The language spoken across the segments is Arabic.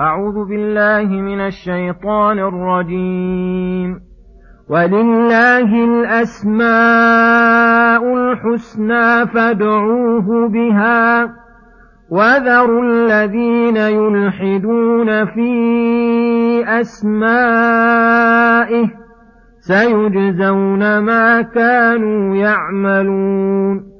أعوذ بالله من الشيطان الرجيم. ولله الأسماء الحسنى فادعوه بها. وذروا الذين يلحدون في أسمائه سيجزون ما كانوا يعملون.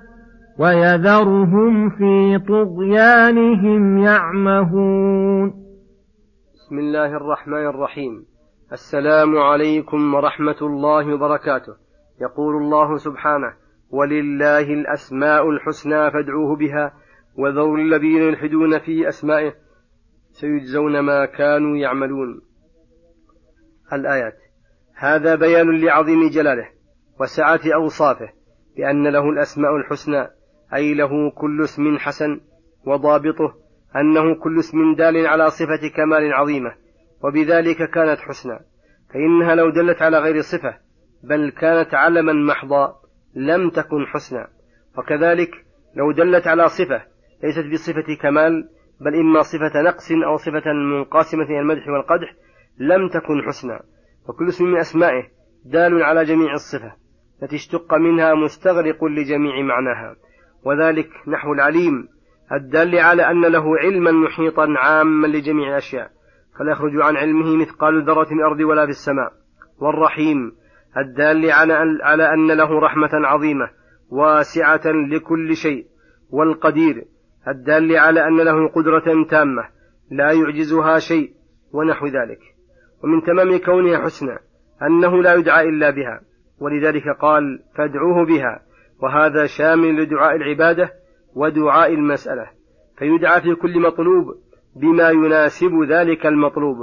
ويذرهم في طغيانهم يعمهون. بسم الله الرحمن الرحيم. السلام عليكم ورحمة الله وبركاته. يقول الله سبحانه ولله الأسماء الحسنى فادعوه بها وذروا الذين يلحدون في أسمائه سيجزون ما كانوا يعملون. الآيات. هذا بيان لعظيم جلاله وسعة أوصافه بأن له الأسماء الحسنى أي له كل اسم حسن وضابطه أنه كل اسم دال على صفة كمال عظيمة وبذلك كانت حسنى. فإنها لو دلت على غير صفة بل كانت علما محضا لم تكن حسنى. وكذلك لو دلت على صفة ليست بصفة كمال بل إما صفة نقص أو صفة منقسمة إلى المدح والقدح لم تكن حسنى. وكل اسم من أسمائه دال على جميع الصفة التي اشتق منها مستغرق لجميع معناها. وذلك نحو العليم الدال على أن له علما محيطا عاما لجميع الأشياء فلا يخرج عن علمه مثقال ذرة في الأرض ولا في السماء. والرحيم الدال على أن له رحمة عظيمة واسعة لكل شيء والقدير الدال على أن له قدرة تامة لا يعجزها شيء ونحو ذلك. ومن تمام كونها حسنى أنه لا يدعى إلا بها ولذلك قال فادعوه بها. وهذا شامل لدعاء العبادة ودعاء المسألة فيدعى في كل مطلوب بما يناسب ذلك المطلوب.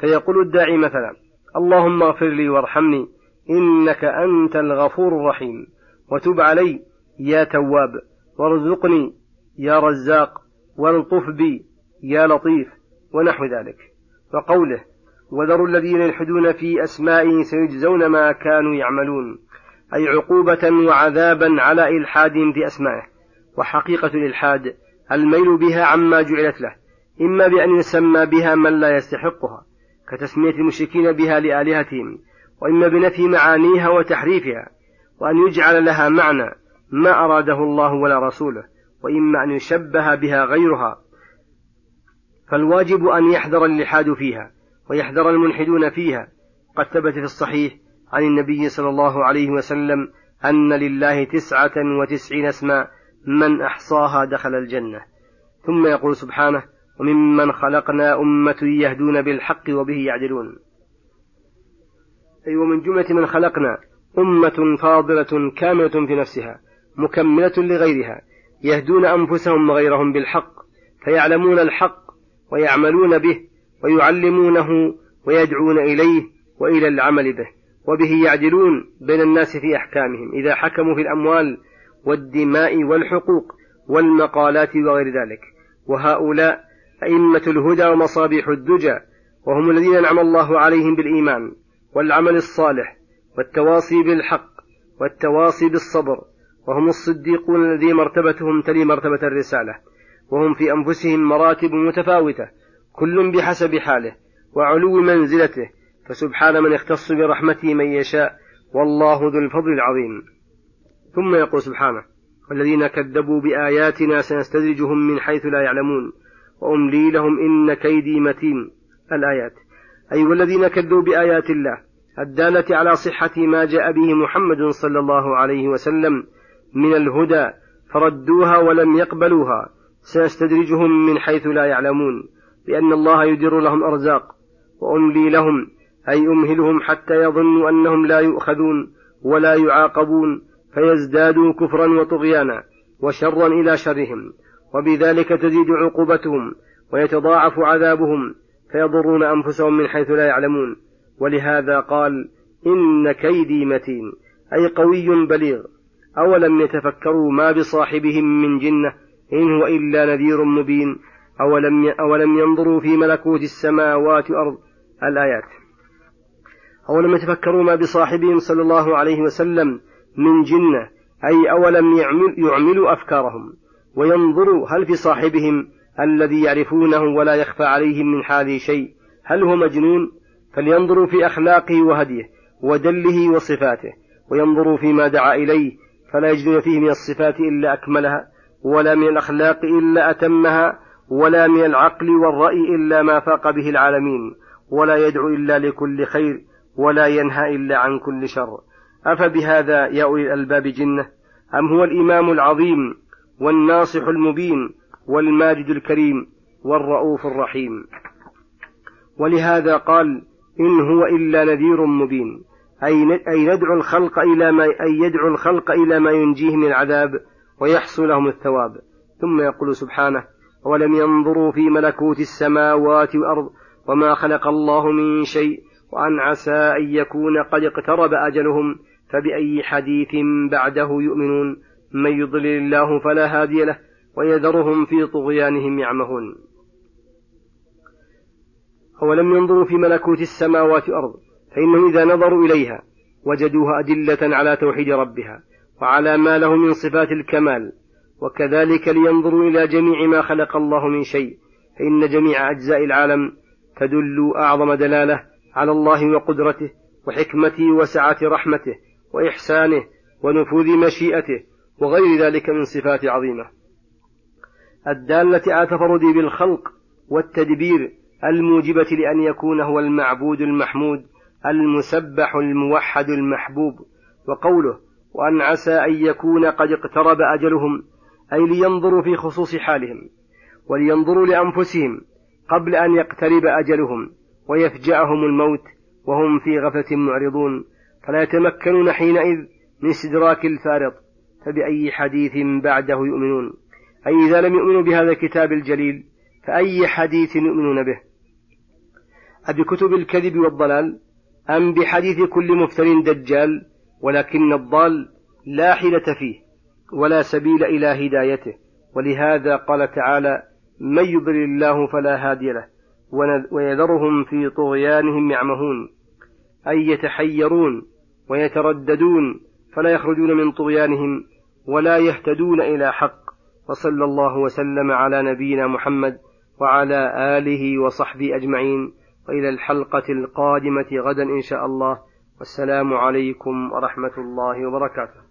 فيقول الداعي مثلا اللهم اغفر لي وارحمني إنك أنت الغفور الرحيم. وتب علي يا تواب. وارزقني يا رزاق. والطف بي يا لطيف. ونحو ذلك. وقوله وذروا الذين يلحدون في أسمائه سيجزون ما كانوا يعملون. أي عقوبة وعذابا على إلحاد في أسمائه وحقيقة الإلحاد الميل بها عما جعلت له إما بأن يسمى بها من لا يستحقها كتسمية المشركين بها لآلهتهم وإما بنفي معانيها وتحريفها وأن يجعل لها معنى ما أراده الله ولا رسوله وإما أن يشبه بها غيرها. فالواجب أن يحذر اللحاد فيها ويحذر الملحدون فيها. قد ثبت في الصحيح عن النبي صلى الله عليه وسلم أن لله تسعة وتسعين اسما من أحصاها دخل الجنة. ثم يقول سبحانه وممن خلقنا أمة يهدون بالحق وبه يعدلون. أي أيوة ومن جملة من خلقنا أمة فاضلة كاملة في نفسها مكملة لغيرها يهدون أنفسهم وغيرهم بالحق فيعلمون الحق ويعملون به ويعلمونه ويدعون إليه وإلى العمل به. وبه يعدلون بين الناس في أحكامهم إذا حكموا في الأموال والدماء والحقوق والمقالات وغير ذلك. وهؤلاء أئمة الهدى ومصابيح الدجى وهم الذين أنعم الله عليهم بالإيمان والعمل الصالح والتواصي بالحق والتواصي بالصبر وهم الصديقون الذين مرتبتهم تلي مرتبة الرسالة. وهم في أنفسهم مراتب متفاوتة كل بحسب حاله وعلو منزلته. فسبحان من يختص برحمته من يشاء والله ذو الفضل العظيم. ثم يقول سبحانه والذين كذبوا بآياتنا سنستدرجهم من حيث لا يعلمون وأملي لهم إن كيدي متين. الآيات. أي والذين كذبوا بآيات الله الدالة على صحة ما جاء به محمد صلى الله عليه وسلم من الهدى فردوها ولم يقبلوها. سيستدرجهم من حيث لا يعلمون لأن الله يدر لهم أرزاق وأملي لهم أي أمهلهم حتى يظنوا أنهم لا يؤخذون ولا يعاقبون فيزدادوا كفرا وطغيانا وشرا إلى شرهم. وبذلك تزيد عقوبتهم ويتضاعف عذابهم فيضرون أنفسهم من حيث لا يعلمون. ولهذا قال إن كيدي متين أي قوي بليغ. أولم يتفكروا ما بصاحبهم من جنة إن هو إلا نذير مبين. أولم أولم ينظروا في ملكوت السماوات والأرض الآيات. أولم يتفكروا ما بصاحبهم صلى الله عليه وسلم من جنة أي أولم يعمل يعملوا أفكارهم وينظروا هل في صاحبهم الذي يعرفونه ولا يخفى عليهم من حاله شيء هل هو مجنون؟ فلينظروا في أخلاقه وهديه ودله وصفاته وينظروا فيما دعا إليه فلا يجدون فيه من الصفات إلا أكملها ولا من الأخلاق إلا أتمها ولا من العقل والرأي إلا ما فاق به العالمين ولا يدعو إلا لكل خير ولا ينهى إلا عن كل شر. أفبهذا يا أولي الألباب جنة؟ أم هو الإمام العظيم والناصح المبين والماجد الكريم والرؤوف الرحيم؟ ولهذا قال إن هو إلا نذير مبين. أي ندعو الخلق إلى ما أي يدعو الخلق إلى ما ينجيه من العذاب ويحصل لهم الثواب. ثم يقول سبحانه ولم ينظروا في ملكوت السماوات والأرض وما خلق الله من شيء وأن عسى أن يكون قد اقترب أجلهم فبأي حديث بعده يؤمنون؟ من يضلل الله فلا هادي له ويذرهم في طغيانهم يعمهون. أولم ينظروا في ملكوت السماوات والأرض؟ فإنهم إذا نظروا إليها وجدوها أدلة على توحيد ربها وعلى ما له من صفات الكمال. وكذلك لينظروا إلى جميع ما خلق الله من شيء فإن جميع أجزاء العالم تدل أعظم دلالة على الله وقدرته وحكمته وسعة رحمته وإحسانه ونفوذ مشيئته وغير ذلك من صفات عظيمة. الدالة على تفرده بالخلق والتدبير الموجبة لأن يكون هو المعبود المحمود المسبح الموحد المحبوب. وقوله وأن عسى أن يكون قد اقترب أجلهم أي لينظروا في خصوص حالهم ولينظروا لأنفسهم قبل أن يقترب أجلهم. ويفجأهم الموت وهم في غفلة معرضون. فلا يتمكنون حينئذ من إستدراك الفارط فبأي حديث بعده يؤمنون؟ أي إذا لم يؤمنوا بهذا الكتاب الجليل فأي حديث يؤمنون به؟ أبكتب الكذب والضلال أم بحديث كل مفتر دجال ولكن الضال لا حيلة فيه ولا سبيل إلى هدايته. ولهذا قال تعالى من يضلل الله فلا هادي له. ويذرهم في طغيانهم يعمهون أي يتحيرون ويترددون فلا يخرجون من طغيانهم ولا يهتدون إلى حق وصلى الله وسلم على نبينا محمد وعلى آله وصحبه أجمعين. وإلى الحلقة القادمة غدا إن شاء الله. والسلام عليكم ورحمة الله وبركاته.